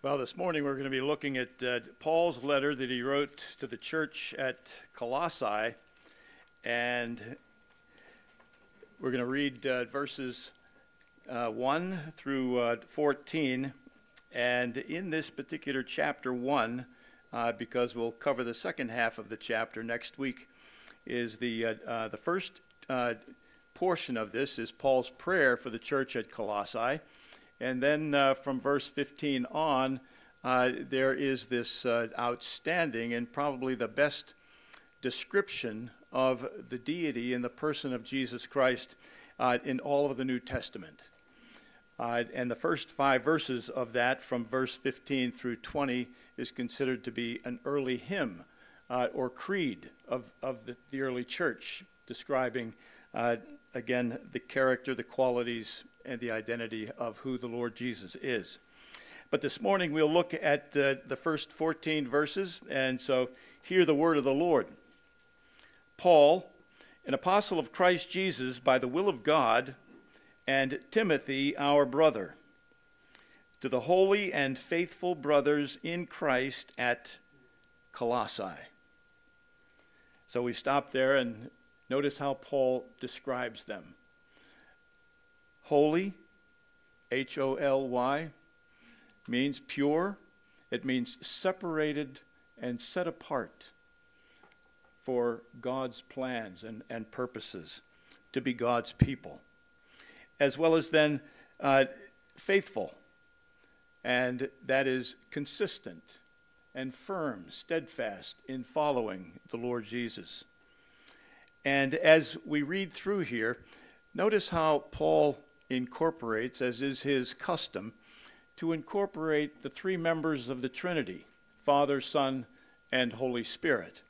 Well, this morning we're going to be looking at uh, Paul's letter that he wrote to the church at Colossae, and we're going to read uh, verses uh, 1 through uh, 14. And in this particular chapter 1, uh, because we'll cover the second half of the chapter next week, is the, uh, the first portion of this is Paul's prayer for the church at Colossae. And then uh, from verse 15 on, uh, there is this uh, outstanding and probably the best description of the deity in the person of Jesus Christ uh, in all of the New Testament. Uh, and the first five verses of that, from verse 15 through 20, is considered to be an early hymn uh, or creed of, of the, the early church, describing, again, the character, the qualities, and the identity of who the Lord Jesus is. But this morning we'll look at uh, the first 14 verses, and so hear the word of the Lord. Paul, an apostle of Christ Jesus by the will of God, and Timothy, our brother, to the holy and faithful brothers in Christ at Colossae. So we stop there and notice how Paul describes them. Holy, H O L Y, means pure, it means separated and set apart for God's plans and, and purposes, to be God's people, as well as then uh, faithful, and that is consistent and firm, steadfast in following the Lord Jesus. And as we read through here, notice how Paul incorporates, as is his custom, to incorporate the three members of the Trinity Father, Son, and Holy Spirit.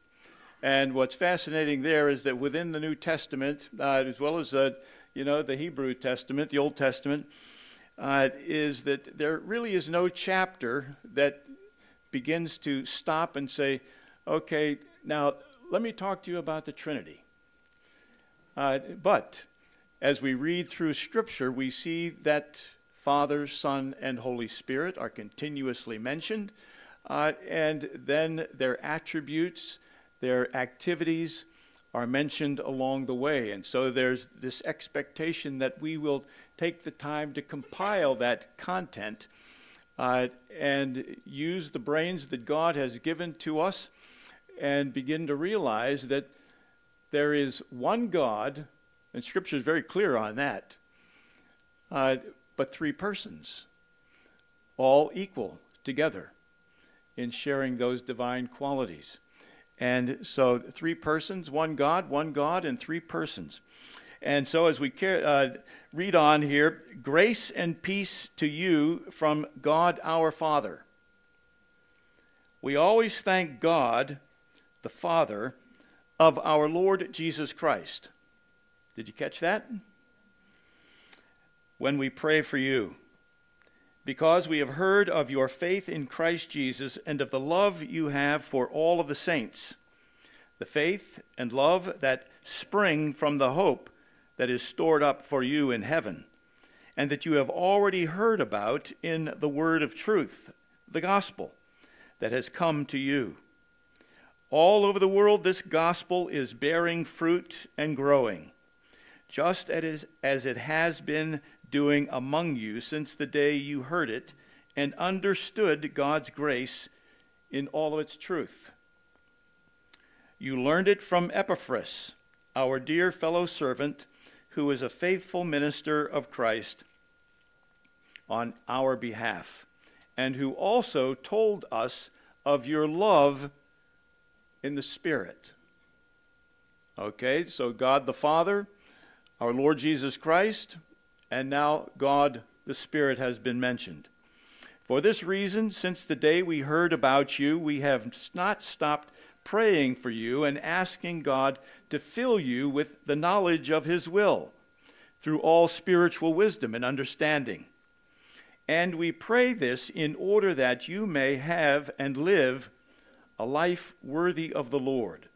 And what's fascinating there is that within the New Testament, uh, as well as uh, you know the Hebrew Testament, the Old Testament, uh, is that there really is no chapter that begins to stop and say, "Okay, now let me talk to you about the Trinity." Uh, but as we read through Scripture, we see that Father, Son, and Holy Spirit are continuously mentioned, uh, and then their attributes, their activities are mentioned along the way. And so there's this expectation that we will take the time to compile that content uh, and use the brains that God has given to us and begin to realize that there is one God and Scripture is very clear on that. Uh, but three persons, all equal together in sharing those divine qualities. And so, three persons, one God, one God, and three persons. And so, as we uh, read on here, grace and peace to you from God our Father. We always thank God, the Father, of our Lord Jesus Christ did you catch that? When we pray for you, because we have heard of your faith in Christ Jesus and of the love you have for all of the saints, the faith and love that spring from the hope that is stored up for you in heaven, and that you have already heard about in the word of truth, the gospel that has come to you. All over the world, this gospel is bearing fruit and growing just as it has been doing among you since the day you heard it and understood God's grace in all of its truth. You learned it from Epaphras, our dear fellow servant, who is a faithful minister of Christ on our behalf, and who also told us of your love in the Spirit. Okay, so God the Father our Lord Jesus Christ, and now God the Spirit has been mentioned. For this reason, since the day we heard about you, we have not stopped praying for you and asking God to fill you with the knowledge of His will through all spiritual wisdom and understanding. And we pray this in order that you may have and live a life worthy of the Lord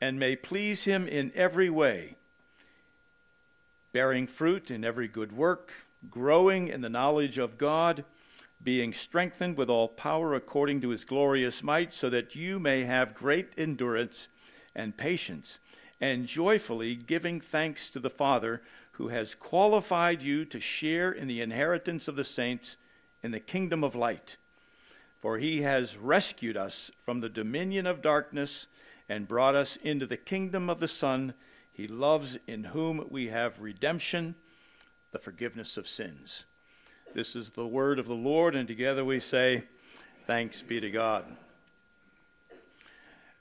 and may please Him in every way bearing fruit in every good work, growing in the knowledge of God, being strengthened with all power according to his glorious might, so that you may have great endurance and patience, and joyfully giving thanks to the Father who has qualified you to share in the inheritance of the saints in the kingdom of light. For he has rescued us from the dominion of darkness and brought us into the kingdom of the Son he loves, in whom we have redemption, the forgiveness of sins. This is the word of the Lord, and together we say, Thanks be to God.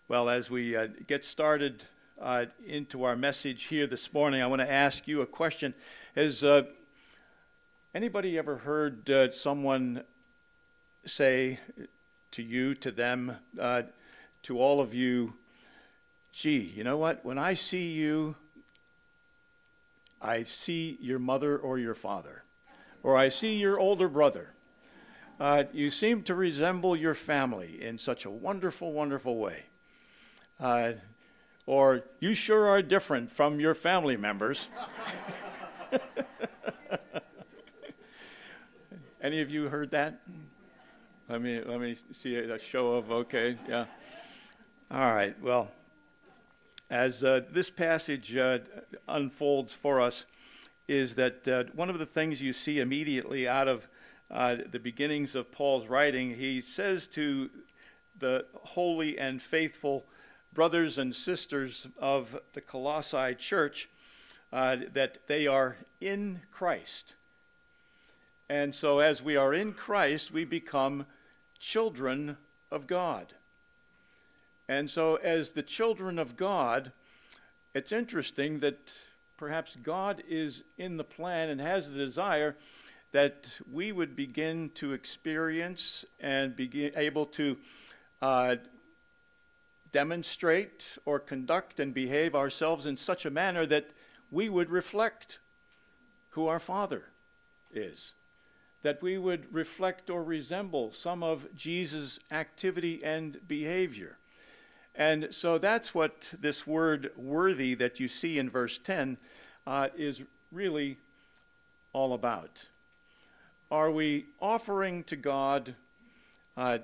Well, as we uh, get started uh, into our message here this morning, I want to ask you a question. Has uh, anybody ever heard uh, someone say to you, to them, uh, to all of you, gee, you know what? When I see you, I see your mother or your father, or I see your older brother. Uh, you seem to resemble your family in such a wonderful, wonderful way. Uh, or you sure are different from your family members. Any of you heard that? Let me let me see a show of okay, yeah. All right. Well, as uh, this passage uh, unfolds for us, is that uh, one of the things you see immediately out of uh, the beginnings of Paul's writing, he says to the holy and faithful brothers and sisters of the Colossae church uh, that they are in Christ. And so, as we are in Christ, we become children of God. And so, as the children of God, it's interesting that perhaps God is in the plan and has the desire that we would begin to experience and be able to uh, demonstrate or conduct and behave ourselves in such a manner that we would reflect who our Father is. That we would reflect or resemble some of Jesus' activity and behavior. And so that's what this word worthy that you see in verse 10 uh, is really all about. Are we offering to God uh,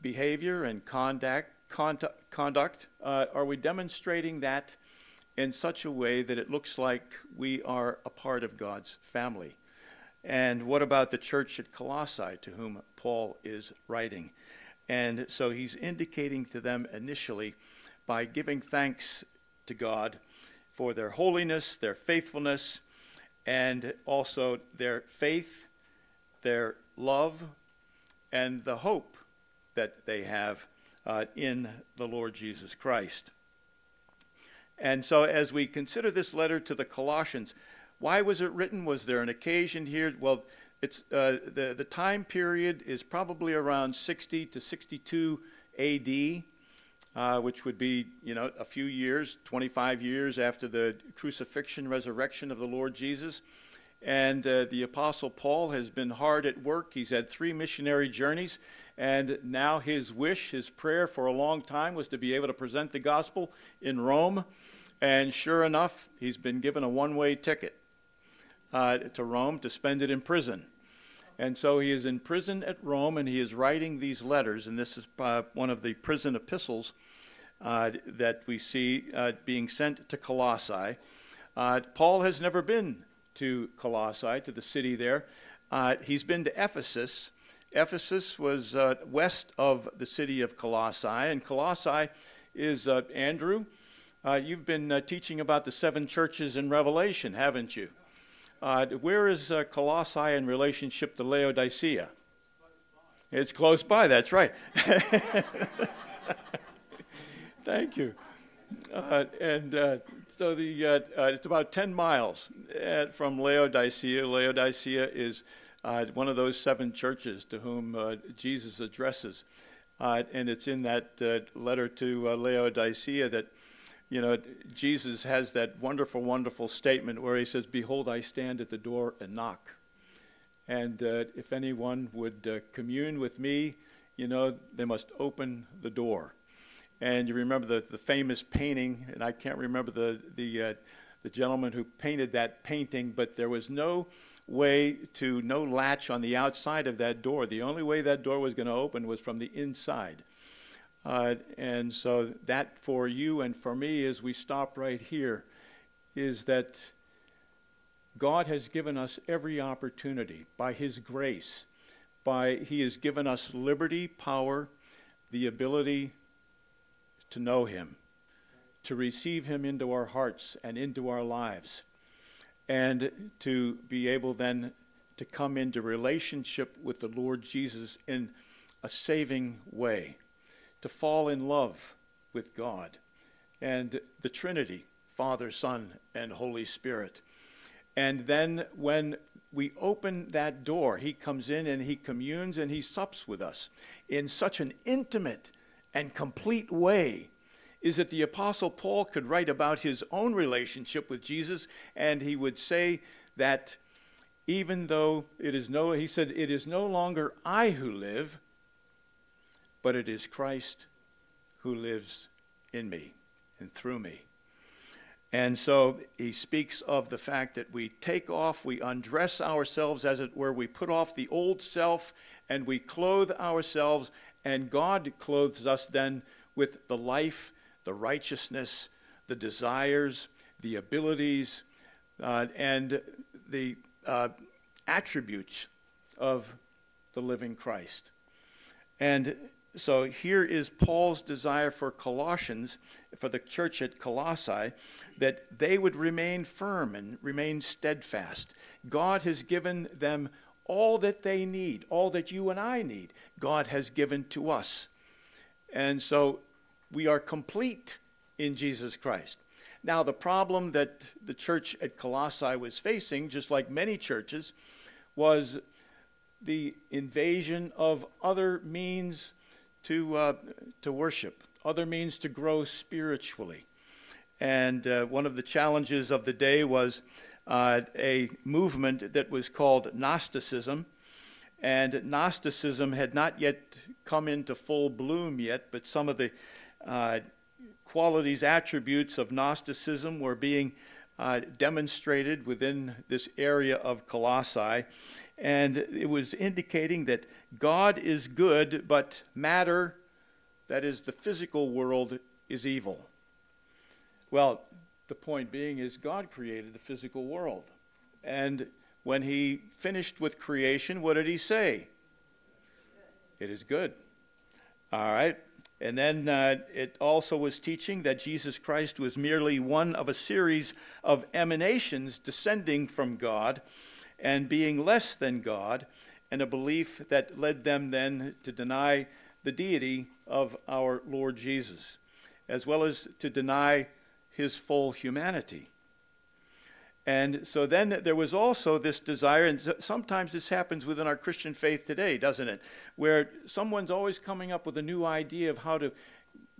behavior and conduct? conduct, uh, are we demonstrating that in such a way that it looks like we are a part of God's family? And what about the church at Colossae to whom Paul is writing? And so he's indicating to them initially by giving thanks to God for their holiness, their faithfulness, and also their faith, their love, and the hope that they have uh, in the Lord Jesus Christ. And so, as we consider this letter to the Colossians, why was it written? Was there an occasion here? Well, it's uh, the the time period is probably around 60 to 62 A.D., uh, which would be you know a few years, 25 years after the crucifixion, resurrection of the Lord Jesus. And uh, the Apostle Paul has been hard at work. He's had three missionary journeys, and now his wish, his prayer for a long time was to be able to present the gospel in Rome. And sure enough, he's been given a one way ticket uh, to Rome to spend it in prison. And so he is in prison at Rome and he is writing these letters, and this is uh, one of the prison epistles uh, that we see uh, being sent to Colossae. Uh, Paul has never been to Colossae, to the city there. Uh, he's been to Ephesus. Ephesus was west of the city of Colossae, and Colossae is Andrew. you've been teaching about the seven churches in Revelation, haven't you? Uh, where is uh, Colossae in relationship to Laodicea? It's close by, that's right. Thank you. Uh, and uh, so the, uh, uh, it's about 10 miles from Laodicea. Laodicea is one of those seven churches to whom Jesus addresses. and it's in that letter to Laodicea that you know, Jesus has that wonderful, wonderful statement where he says, Behold, I stand at the door and knock. And uh, if anyone would uh, commune with me, you know, they must open the door. And you remember the, the famous painting, and I can't remember the, the, uh, the gentleman who painted that painting, but there was no way to, no latch on the outside of that door. The only way that door was going to open was from the inside. Uh, and so, that for you and for me, as we stop right here, is that God has given us every opportunity by His grace. By He has given us liberty, power, the ability to know Him, to receive Him into our hearts and into our lives, and to be able then to come into relationship with the Lord Jesus in a saving way, to fall in love with God and the Trinity, Father, Son, and Holy Spirit. And then when we open that door, he comes in and he communes and he sups with us in such an intimate and complete way is that the Apostle Paul could write about his own relationship with Jesus, and he would say that even though it is no, he said, it is no longer I who live, but it is Christ who lives in me and through me. And so he speaks of the fact that we take off, we undress ourselves, as it were, we put off the old self and we clothe ourselves, and God clothes us then with the life, the righteousness, the desires, the abilities, uh, and the uh, attributes of the living Christ. And so here is Paul's desire for Colossians, for the church at Colossae, that they would remain firm and remain steadfast. God has given them all that they need, all that you and I need, God has given to us. And so we are complete in Jesus Christ. Now, the problem that the church at Colossae was facing, just like many churches, was the invasion of other means to, uh, to worship, other means to grow spiritually. And uh, one of the challenges of the day was uh, a movement that was called Gnosticism. And Gnosticism had not yet come into full bloom yet, but some of the uh, qualities, attributes of Gnosticism were being uh, demonstrated within this area of Colossae and it was indicating that God is good, but matter, that is the physical world, is evil. Well, the point being is God created the physical world. And when he finished with creation, what did he say? It is good. All right. And then uh, it also was teaching that Jesus Christ was merely one of a series of emanations descending from God and being less than God, and a belief that led them then to deny the deity of our Lord Jesus, as well as to deny his full humanity. And so then there was also this desire, and sometimes this happens within our Christian faith today, doesn't it? Where someone's always coming up with a new idea of how to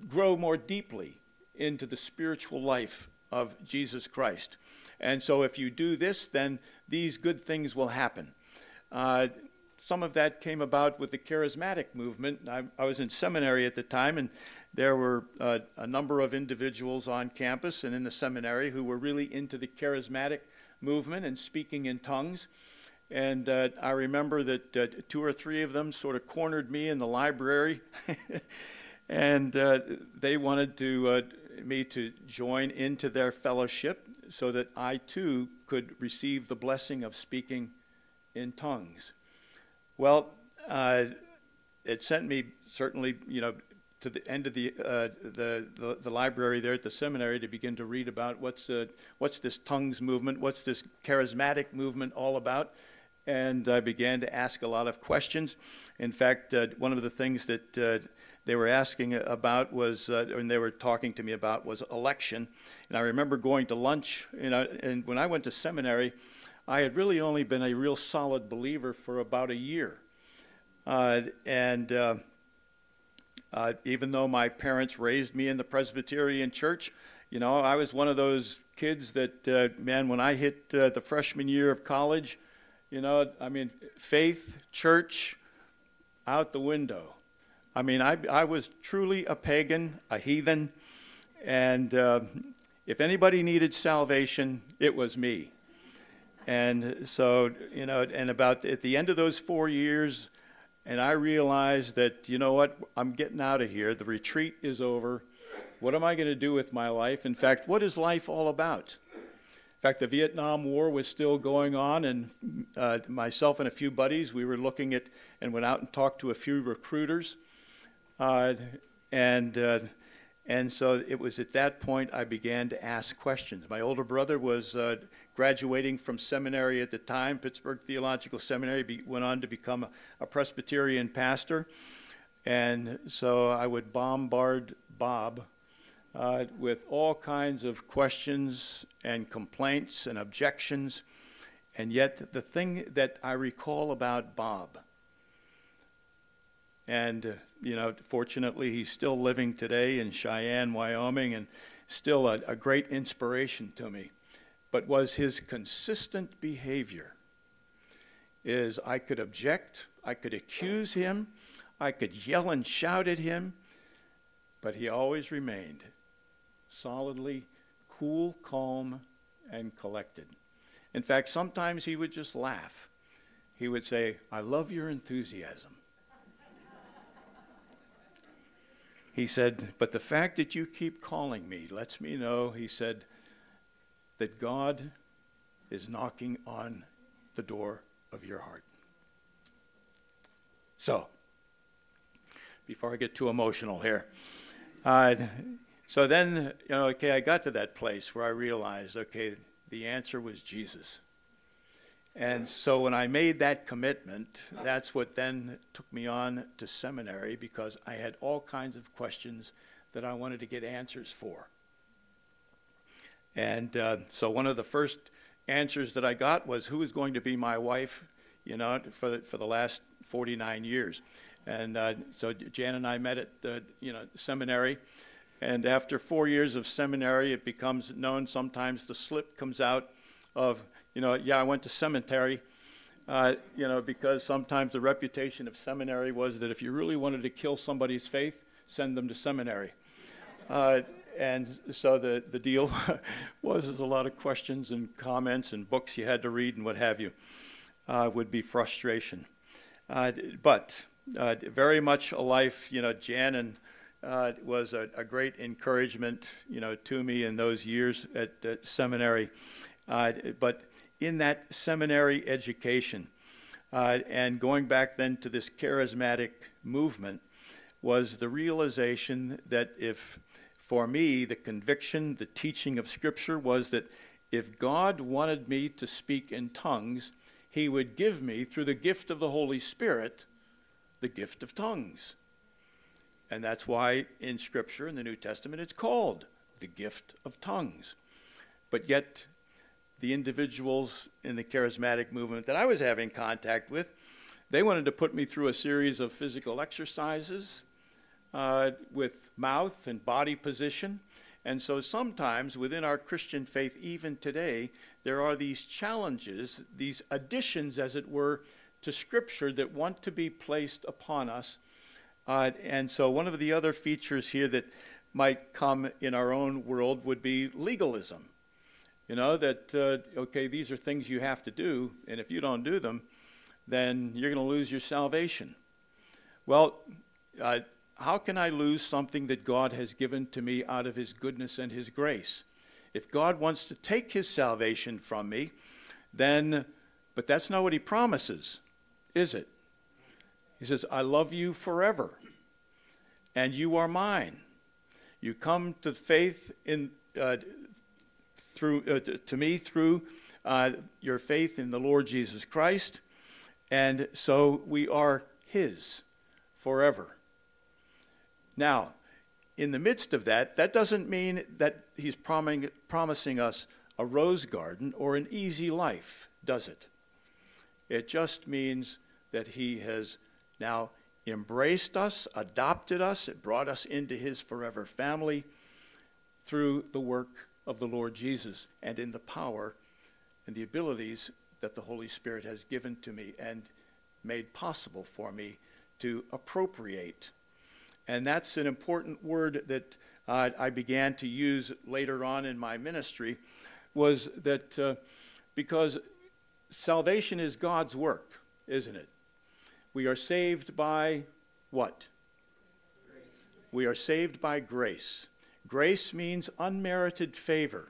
grow more deeply into the spiritual life of Jesus Christ. And so if you do this, then these good things will happen. Uh, some of that came about with the charismatic movement. I, I was in seminary at the time, and there were uh, a number of individuals on campus and in the seminary who were really into the charismatic movement and speaking in tongues. And uh, I remember that uh, two or three of them sort of cornered me in the library, and uh, they wanted to uh, me to join into their fellowship so that I too could receive the blessing of speaking in tongues. Well, uh, it sent me certainly, you know, to the end of the, uh, the, the, the library there at the seminary to begin to read about what's uh, what's this tongues movement, what's this charismatic movement all about, and I began to ask a lot of questions. In fact, uh, one of the things that uh, they were asking about was, uh, and they were talking to me about, was election. And I remember going to lunch, you know, and when I went to seminary, I had really only been a real solid believer for about a year. Uh, and uh, uh, even though my parents raised me in the Presbyterian church, you know, I was one of those kids that, uh, man, when I hit uh, the freshman year of college, you know, I mean, faith, church, out the window. I mean, I, I was truly a pagan, a heathen, and, uh, if anybody needed salvation, it was me. And so, you know, and about at the end of those four years, and I realized that, you know what, I'm getting out of here. The retreat is over. What am I going to do with my life? In fact, what is life all about? In fact, the Vietnam War was still going on, and uh, myself and a few buddies, we were looking at and went out and talked to a few recruiters. Uh, and, uh, and so it was at that point I began to ask questions. My older brother was uh, graduating from seminary at the time, Pittsburgh Theological Seminary, be, went on to become a, a Presbyterian pastor. And so I would bombard Bob uh, with all kinds of questions and complaints and objections. And yet, the thing that I recall about Bob, and, uh, you know, fortunately, he's still living today in Cheyenne, Wyoming, and still a, a great inspiration to me but was his consistent behavior. Is I could object, I could accuse him, I could yell and shout at him, but he always remained solidly cool, calm, and collected. In fact, sometimes he would just laugh. He would say, I love your enthusiasm. He said, But the fact that you keep calling me lets me know, he said, that God is knocking on the door of your heart. So, before I get too emotional here, uh, so then, you know, okay, I got to that place where I realized, okay, the answer was Jesus. And so when I made that commitment, that's what then took me on to seminary because I had all kinds of questions that I wanted to get answers for. And uh, so one of the first answers that I got was, "Who is going to be my wife?" You know, for the, for the last 49 years. And uh, so Jan and I met at the you know seminary, and after four years of seminary, it becomes known. Sometimes the slip comes out of you know, yeah, I went to seminary. Uh, you know, because sometimes the reputation of seminary was that if you really wanted to kill somebody's faith, send them to seminary. Uh, and so the, the deal was is a lot of questions and comments and books you had to read and what have you uh, would be frustration. Uh, but uh, very much a life, you know, Jan uh, was a, a, great encouragement, you know, to me in those years at, at seminary. Uh, but in that seminary education, uh, and going back then to this charismatic movement, was the realization that if for me, the conviction, the teaching of Scripture was that if God wanted me to speak in tongues, He would give me, through the gift of the Holy Spirit, the gift of tongues. And that's why in Scripture, in the New Testament, it's called the gift of tongues. But yet, the individuals in the charismatic movement that I was having contact with, they wanted to put me through a series of physical exercises uh, with mouth and body position. And so sometimes within our Christian faith, even today, there are these challenges, these additions, as it were, to Scripture that want to be placed upon us. Uh, and so one of the other features here that might come in our own world would be legalism. You know, that, uh, okay, these are things you have to do, and if you don't do them, then you're going to lose your salvation. Well, uh, how can I lose something that God has given to me out of His goodness and His grace? If God wants to take His salvation from me, then, but that's not what He promises, is it? He says, I love you forever, and you are mine. You come to faith in, uh, through, uh, to me through uh, your faith in the Lord Jesus Christ, and so we are His forever. Now, in the midst of that, that doesn't mean that he's prom- promising us a rose garden or an easy life, does it? It just means that he has now embraced us, adopted us, it brought us into his forever family through the work of the Lord Jesus and in the power and the abilities that the Holy Spirit has given to me and made possible for me to appropriate and that's an important word that uh, I began to use later on in my ministry was that uh, because salvation is God's work, isn't it? We are saved by what? Grace. We are saved by grace. Grace means unmerited favor.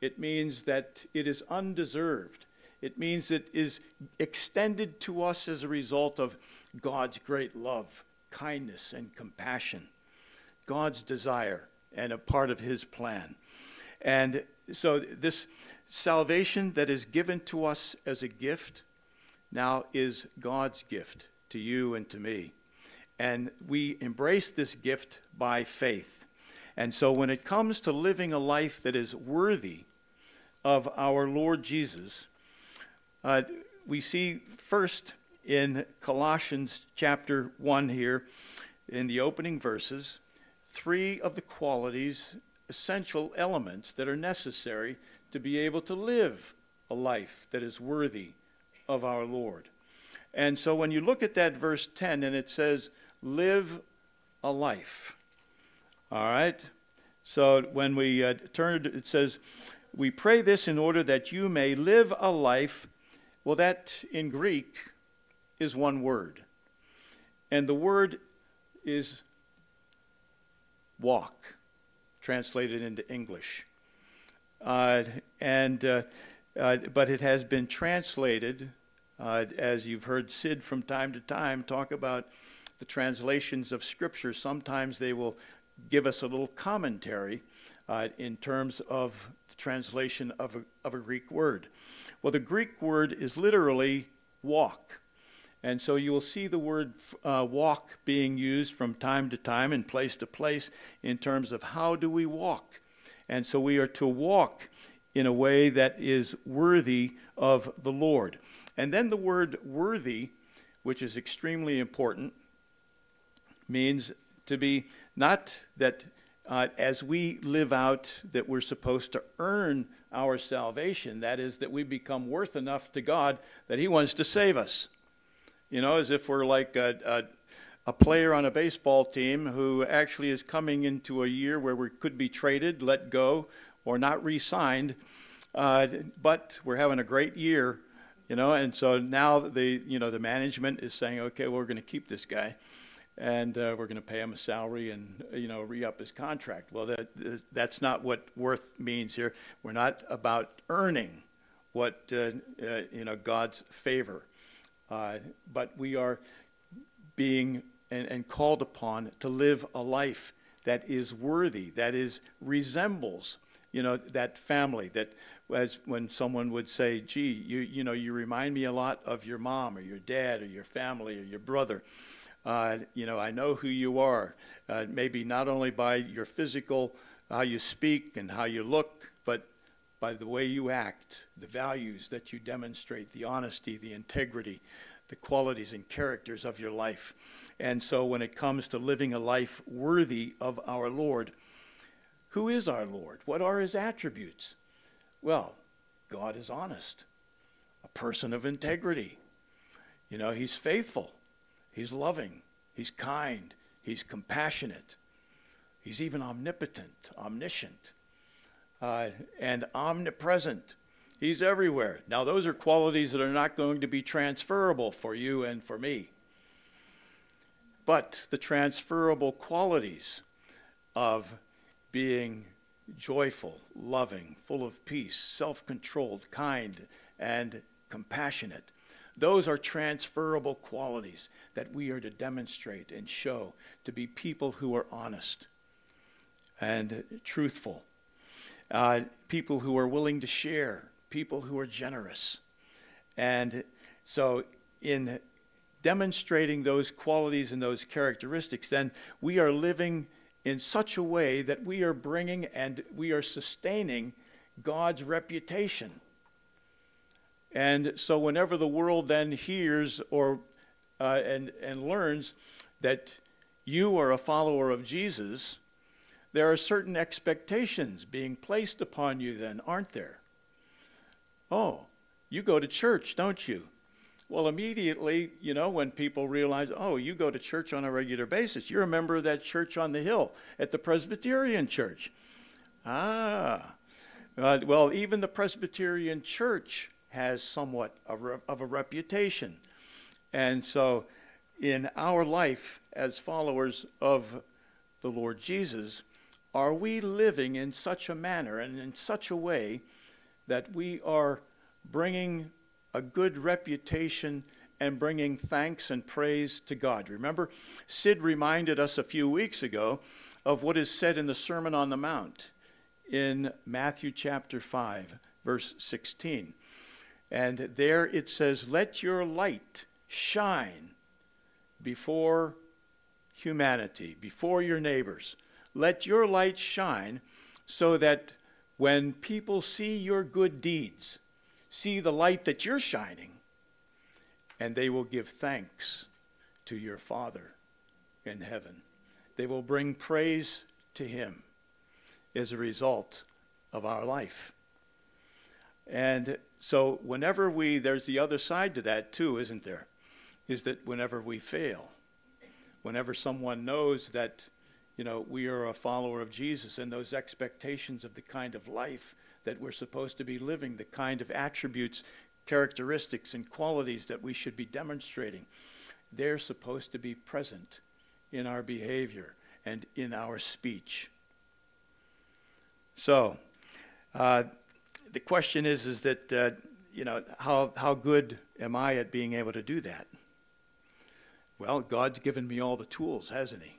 It means that it is undeserved. It means it is extended to us as a result of God's great love, kindness, and compassion, God's desire, and a part of His plan. And so, this salvation that is given to us as a gift now is God's gift to you and to me. And we embrace this gift by faith. And so, when it comes to living a life that is worthy of our Lord Jesus, uh, we see first in Colossians chapter 1 here, in the opening verses, three of the qualities, essential elements that are necessary to be able to live a life that is worthy of our Lord. And so when you look at that verse 10 and it says, live a life. All right? So when we uh, turn, it says, we pray this in order that you may live a life. Well, that in Greek is one word. And the word is walk, translated into English. Uh, and, uh, uh, but it has been translated, uh, as you've heard Sid from time to time talk about the translations of Scripture. Sometimes they will give us a little commentary uh, in terms of the translation of a, of a Greek word. Well, the Greek word is literally walk. And so you will see the word uh, walk being used from time to time and place to place in terms of how do we walk. And so we are to walk in a way that is worthy of the Lord. And then the word worthy, which is extremely important, means to be not that uh, as we live out that we're supposed to earn our salvation, that is, that we become worth enough to God that He wants to save us. You know, as if we're like a, a, a player on a baseball team who actually is coming into a year where we could be traded, let go, or not re signed. Uh, but we're having a great year, you know, and so now the you know the management is saying, okay, well, we're going to keep this guy, and uh, we're going to pay him a salary and you know re-up his contract. Well, that that's not what worth means here. We're not about earning what uh, uh you know God's favor, uh, but we are being and, and called upon to live a life that is worthy, that is resembles you know that family that as when someone would say gee you you know you remind me a lot of your mom or your dad or your family or your brother uh, you know, I know who you are, uh, maybe not only by your physical, how you speak and how you look, but by the way you act, the values that you demonstrate, the honesty, the integrity, the qualities and characters of your life. And so when it comes to living a life worthy of our Lord, who is our Lord? What are his attributes? Well, God is honest, a person of integrity. You know, he's faithful. He's loving, He's kind, He's compassionate, He's even omnipotent, omniscient, uh, and omnipresent. He's everywhere. Now, those are qualities that are not going to be transferable for you and for me. But the transferable qualities of being joyful, loving, full of peace, self controlled, kind, and compassionate those are transferable qualities that we are to demonstrate and show to be people who are honest and truthful, uh, people who are willing to share, people who are generous. And so, in demonstrating those qualities and those characteristics, then we are living in such a way that we are bringing and we are sustaining God's reputation and so, whenever the world then hears or uh, and and learns that you are a follower of Jesus, there are certain expectations being placed upon you. Then, aren't there? Oh, you go to church, don't you? Well, immediately, you know, when people realize, oh, you go to church on a regular basis, you're a member of that church on the hill at the Presbyterian Church. Ah, uh, well, even the Presbyterian Church has somewhat of a reputation. And so, in our life as followers of the Lord Jesus, are we living in such a manner and in such a way that we are bringing a good reputation and bringing thanks and praise to God. Remember, Sid reminded us a few weeks ago of what is said in the Sermon on the Mount in Matthew chapter 5, verse 16. And there it says, Let your light shine before humanity, before your neighbors. Let your light shine so that when people see your good deeds, see the light that you're shining, and they will give thanks to your Father in heaven. They will bring praise to Him as a result of our life. And so, whenever we, there's the other side to that too, isn't there? Is that whenever we fail, whenever someone knows that, you know, we are a follower of Jesus and those expectations of the kind of life that we're supposed to be living, the kind of attributes, characteristics, and qualities that we should be demonstrating. They're supposed to be present in our behavior and in our speech. So, uh, the question is, is that, uh, you know, how, how good am I at being able to do that? Well, God's given me all the tools, hasn't He?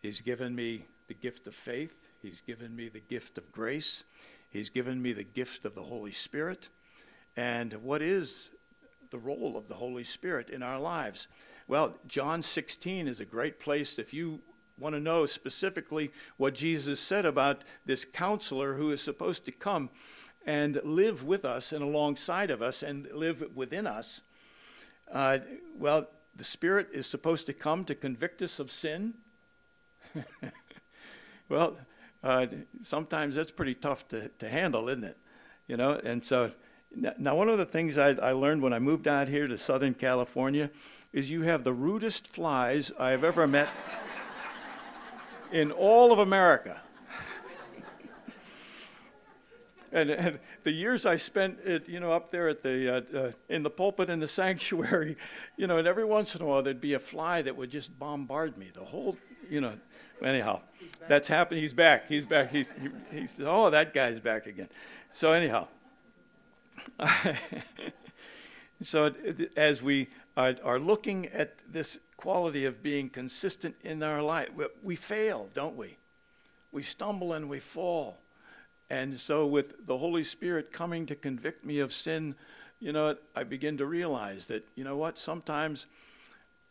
He's given me the gift of faith. He's given me the gift of grace. He's given me the gift of the Holy Spirit. And what is the role of the Holy Spirit in our lives? Well, John 16 is a great place if you want to know specifically what Jesus said about this counselor who is supposed to come and live with us and alongside of us and live within us. Uh, well, the Spirit is supposed to come to convict us of sin. well, uh, sometimes that's pretty tough to, to handle, isn't it? You know, and so now one of the things I, I learned when I moved out here to Southern California is you have the rudest flies I've ever met in all of America. And, and, the years I spent, it, you know, up there at the uh, uh, in the pulpit in the sanctuary, you know, and every once in a while there'd be a fly that would just bombard me. The whole, you know, anyhow, that's happened. He's back. He's back. He's, he, he's oh, that guy's back again. So anyhow, so as we are, are, looking at this quality of being consistent in our life, we, we fail, don't we? We stumble and we fall. And so, with the Holy Spirit coming to convict me of sin, you know, I begin to realize that, you know what, sometimes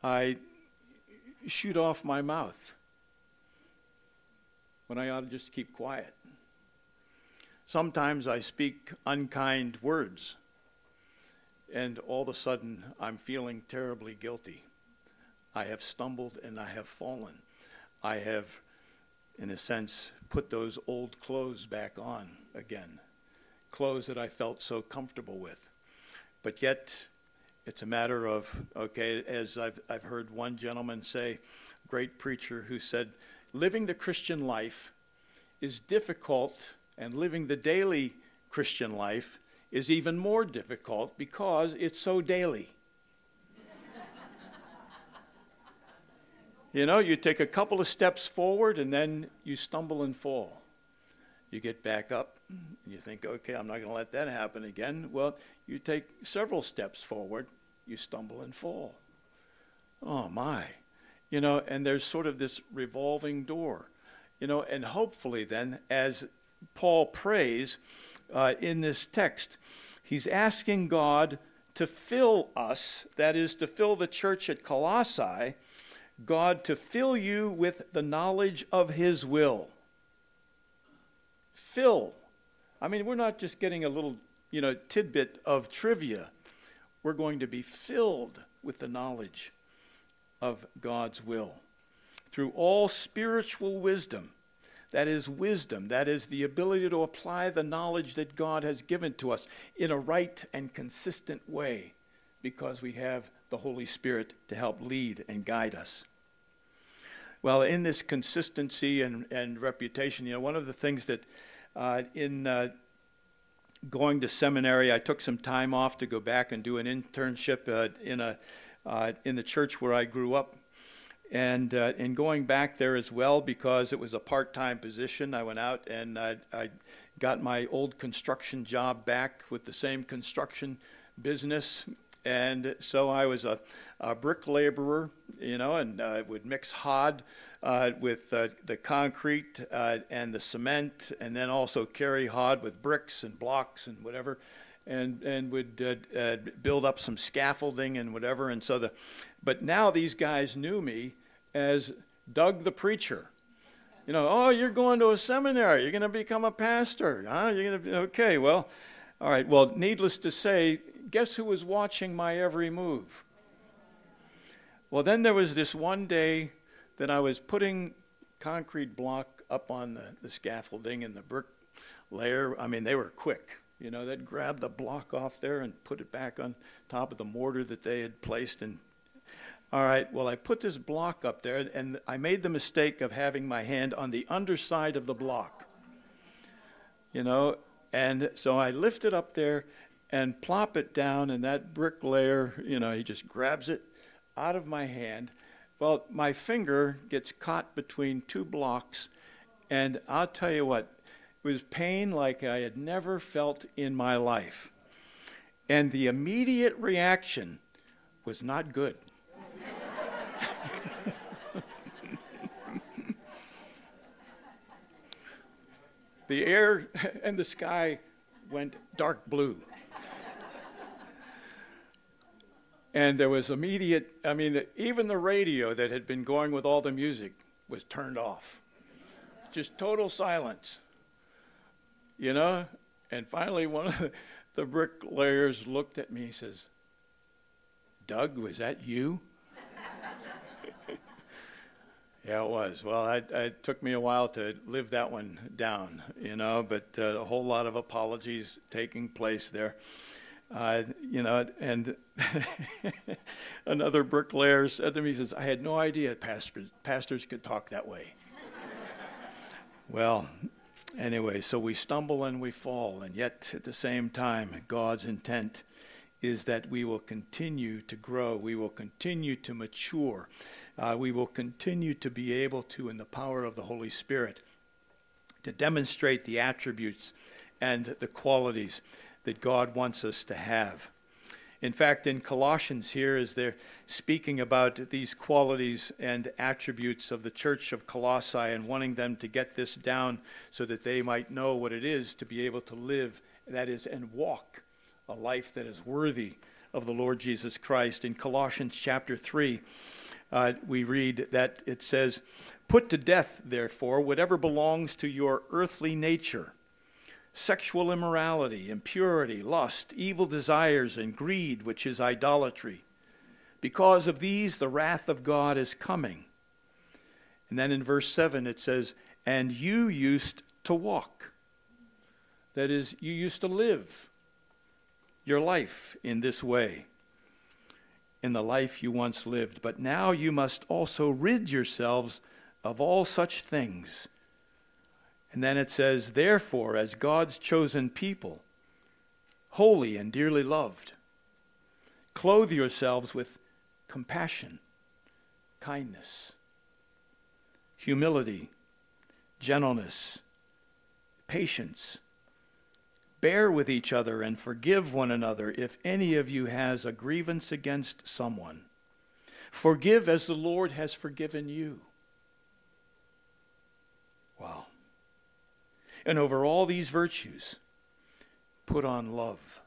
I shoot off my mouth when I ought to just keep quiet. Sometimes I speak unkind words, and all of a sudden I'm feeling terribly guilty. I have stumbled and I have fallen. I have, in a sense, put those old clothes back on again, clothes that I felt so comfortable with. But yet, it's a matter of, okay, as I've, I've heard one gentleman say, great preacher who said, living the Christian life is difficult, and living the daily Christian life is even more difficult because it's so daily. You know, you take a couple of steps forward and then you stumble and fall. You get back up, and you think, okay, I'm not going to let that happen again. Well, you take several steps forward, you stumble and fall. Oh, my. You know, and there's sort of this revolving door. You know, and hopefully then, as Paul prays uh, in this text, he's asking God to fill us, that is, to fill the church at Colossae, God to fill you with the knowledge of his will. Fill. I mean, we're not just getting a little, you know, tidbit of trivia. We're going to be filled with the knowledge of God's will. Through all spiritual wisdom, that is wisdom, that is the ability to apply the knowledge that God has given to us in a right and consistent way because we have the Holy Spirit to help lead and guide us. Well, in this consistency and, and reputation, you know, one of the things that uh, in uh, going to seminary, I took some time off to go back and do an internship uh, in a uh, in the church where I grew up, and uh, in going back there as well because it was a part-time position. I went out and I, I got my old construction job back with the same construction business and so I was a, a brick laborer, you know, and uh, would mix hod uh, with uh, the concrete uh, and the cement, and then also carry hod with bricks and blocks and whatever, and and would uh, uh, build up some scaffolding and whatever. And so the, but now these guys knew me as Doug the preacher. You know, oh, you're going to a seminary. You're going to become a pastor. Huh? You're going to be okay. Well, all right. Well, needless to say, guess who was watching my every move? Well, then there was this one day that I was putting concrete block up on the, the scaffolding and the brick layer. I mean, they were quick. You know, they'd grab the block off there and put it back on top of the mortar that they had placed. And all right, well, I put this block up there, and I made the mistake of having my hand on the underside of the block. You know, and so I lifted up there, and plop it down, and that bricklayer, you know, he just grabs it out of my hand. Well, my finger gets caught between two blocks, and I'll tell you what, it was pain like I had never felt in my life. And the immediate reaction was not good. the air and the sky went dark blue. And there was immediate, I mean, even the radio that had been going with all the music was turned off. Just total silence. You know? And finally, one of the, bricklayers looked at me and says, Doug, was that you? yeah, it was. Well, I, it took me a while to live that one down, you know, but uh, a whole lot of apologies taking place there. Uh, you know, and another bricklayer said to me, he says, I had no idea pastors, pastors could talk that way. well, anyway, so we stumble and we fall, and yet at the same time, God's intent is that we will continue to grow, we will continue to mature, uh, we will continue to be able to, in the power of the Holy Spirit, to demonstrate the attributes and the qualities that God wants us to have. In fact, in Colossians, here, as they're speaking about these qualities and attributes of the church of Colossae and wanting them to get this down so that they might know what it is to be able to live, that is, and walk a life that is worthy of the Lord Jesus Christ. In Colossians chapter 3, uh, we read that it says, Put to death, therefore, whatever belongs to your earthly nature sexual immorality, impurity, lust, evil desires, and greed, which is idolatry. Because of these, the wrath of God is coming. And then in verse 7, it says, And you used to walk. That is, you used to live your life in this way, in the life you once lived. But now you must also rid yourselves of all such things and then it says, Therefore, as God's chosen people, holy and dearly loved, clothe yourselves with compassion, kindness, humility, gentleness, patience. Bear with each other and forgive one another if any of you has a grievance against someone. Forgive as the Lord has forgiven you. Wow. And over all these virtues, put on love,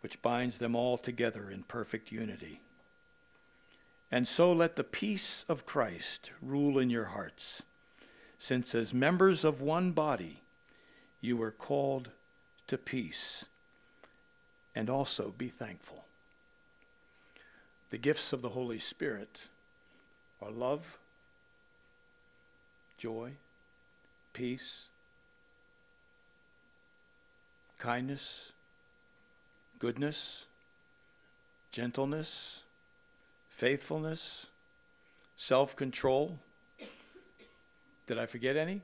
which binds them all together in perfect unity. And so let the peace of Christ rule in your hearts, since as members of one body you were called to peace. And also be thankful. The gifts of the Holy Spirit are love, joy, peace, kindness, goodness, gentleness, faithfulness, self control. Did I forget any?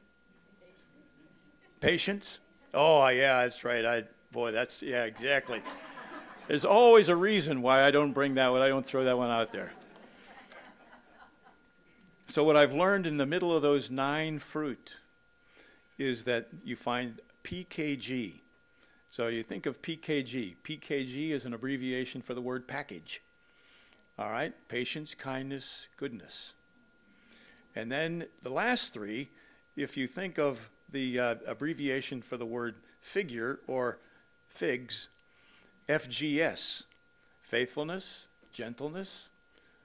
Patience. Oh, yeah, that's right. I boy, that's yeah, exactly. There's always a reason why I don't bring that one. I don't throw that one out there. So what I've learned in the middle of those nine fruit is that you find PKG. So you think of PKG. PKG is an abbreviation for the word package. All right? Patience, kindness, goodness. And then the last three, if you think of the uh, abbreviation for the word figure or figs, FGS, faithfulness, gentleness,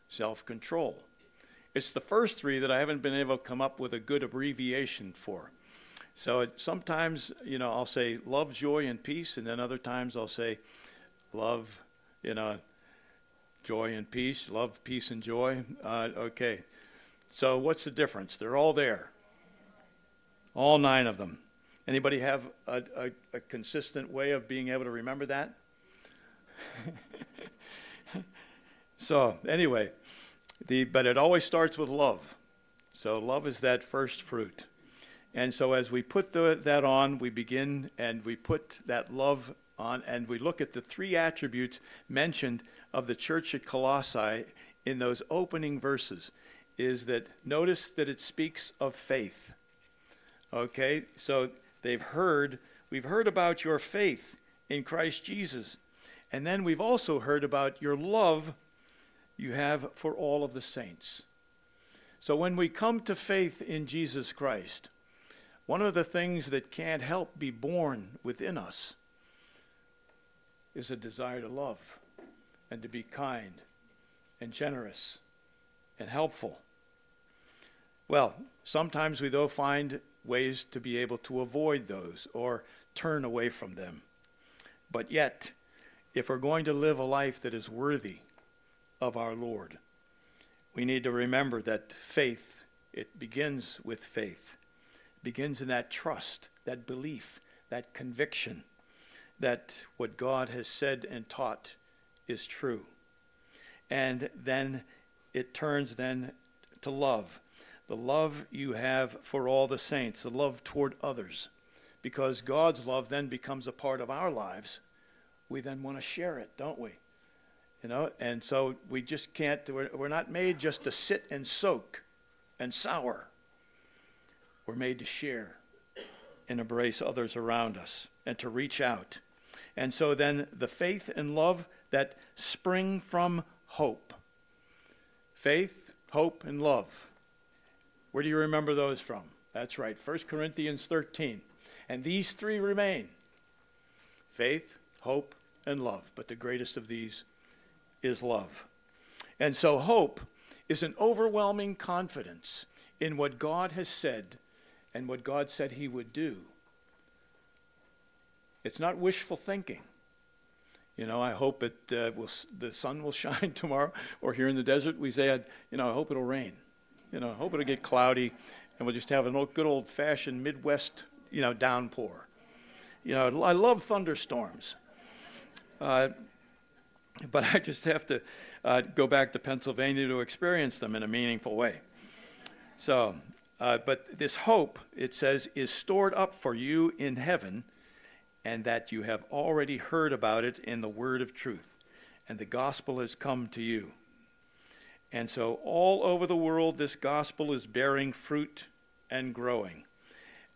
self control. It's the first three that I haven't been able to come up with a good abbreviation for. So it, sometimes, you know, I'll say love, joy, and peace, and then other times I'll say love, you know, joy and peace, love, peace, and joy. Uh, okay. So what's the difference? They're all there. All nine of them. Anybody have a, a, a consistent way of being able to remember that? so anyway, the, but it always starts with love. So love is that first fruit. And so as we put the, that on, we begin and we put that love on, and we look at the three attributes mentioned of the church at Colossae in those opening verses. Is that notice that it speaks of faith. Okay, so they've heard, we've heard about your faith in Christ Jesus. And then we've also heard about your love you have for all of the saints. So when we come to faith in Jesus Christ, one of the things that can't help be born within us is a desire to love and to be kind and generous and helpful. Well, sometimes we, though, find ways to be able to avoid those or turn away from them. But yet, if we're going to live a life that is worthy of our Lord. We need to remember that faith, it begins with faith. Begins in that trust, that belief, that conviction that what God has said and taught is true. And then it turns then to love. The love you have for all the saints, the love toward others. Because God's love then becomes a part of our lives. We then want to share it, don't we? You know, and so we just can't, we're, we're not made just to sit and soak and sour. We're made to share and embrace others around us and to reach out. And so then the faith and love that spring from hope. Faith, hope, and love. Where do you remember those from? That's right, 1 Corinthians 13. And these three remain faith, hope, and love. But the greatest of these is love. And so hope is an overwhelming confidence in what God has said and what God said he would do. It's not wishful thinking. You know, I hope it uh, will, the sun will shine tomorrow, or here in the desert, we say, you know, I hope it'll rain. You know, I hope it'll get cloudy, and we'll just have a good old fashioned Midwest, you know, downpour. You know, I love thunderstorms. Uh, but I just have to uh, go back to Pennsylvania to experience them in a meaningful way. So, uh, but this hope, it says, is stored up for you in heaven, and that you have already heard about it in the word of truth, and the gospel has come to you. And so, all over the world, this gospel is bearing fruit and growing.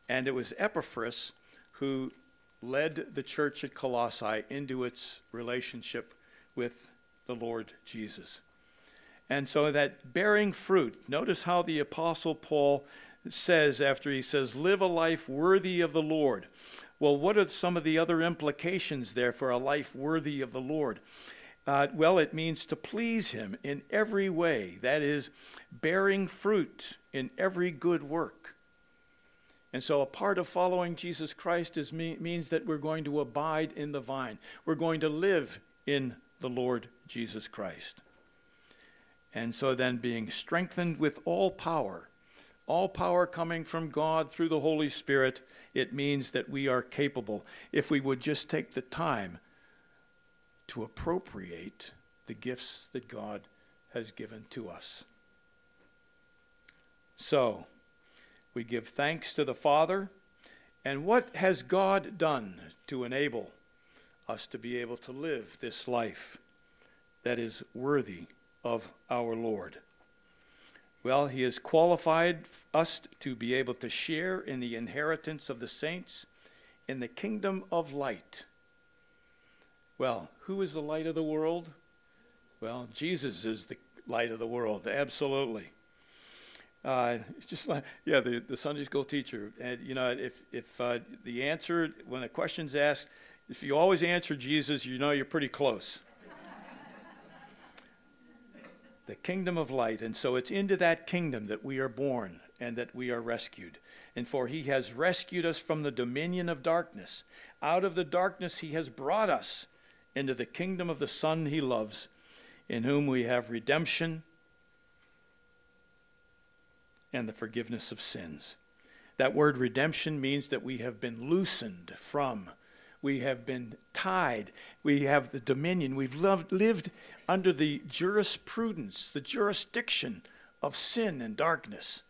And it was Epaphras who led the church at Colossae into its relationship with the Lord Jesus. And so that bearing fruit, notice how the Apostle Paul says after he says, Live a life worthy of the Lord. Well, what are some of the other implications there for a life worthy of the Lord? Uh, well, it means to please Him in every way. That is, bearing fruit in every good work. And so, a part of following Jesus Christ is, means that we're going to abide in the vine. We're going to live in the Lord Jesus Christ. And so then, being strengthened with all power, all power coming from God through the Holy Spirit, it means that we are capable, if we would just take the time to appropriate the gifts that God has given to us. So, we give thanks to the Father. And what has God done to enable us to be able to live this life that is worthy of our Lord? Well, He has qualified us to be able to share in the inheritance of the saints in the kingdom of light. Well, who is the light of the world? Well, Jesus is the light of the world, absolutely. Uh, it's just like, yeah, the, the Sunday school teacher. And, you know, if, if uh, the answer, when a question's asked, if you always answer Jesus, you know you're pretty close. The kingdom of light. And so it's into that kingdom that we are born and that we are rescued. And for he has rescued us from the dominion of darkness. Out of the darkness he has brought us into the kingdom of the Son he loves, in whom we have redemption and the forgiveness of sins. That word redemption means that we have been loosened from, we have been tied, we have the dominion, we've loved, lived under the jurisprudence, the jurisdiction of sin and darkness.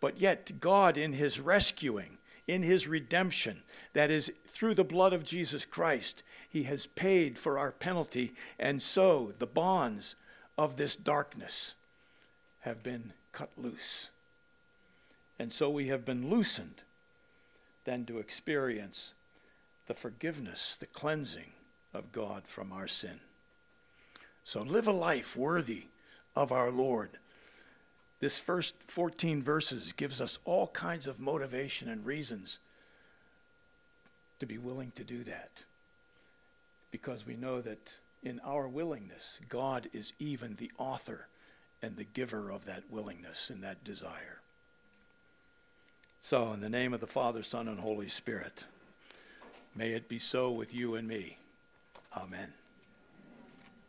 But yet, God, in His rescuing, in His redemption, that is through the blood of Jesus Christ, He has paid for our penalty, and so the bonds of this darkness have been cut loose. And so we have been loosened then to experience the forgiveness, the cleansing of God from our sin. So live a life worthy of our Lord. This first 14 verses gives us all kinds of motivation and reasons to be willing to do that. Because we know that in our willingness, God is even the author and the giver of that willingness and that desire. So, in the name of the Father, Son, and Holy Spirit, may it be so with you and me. Amen.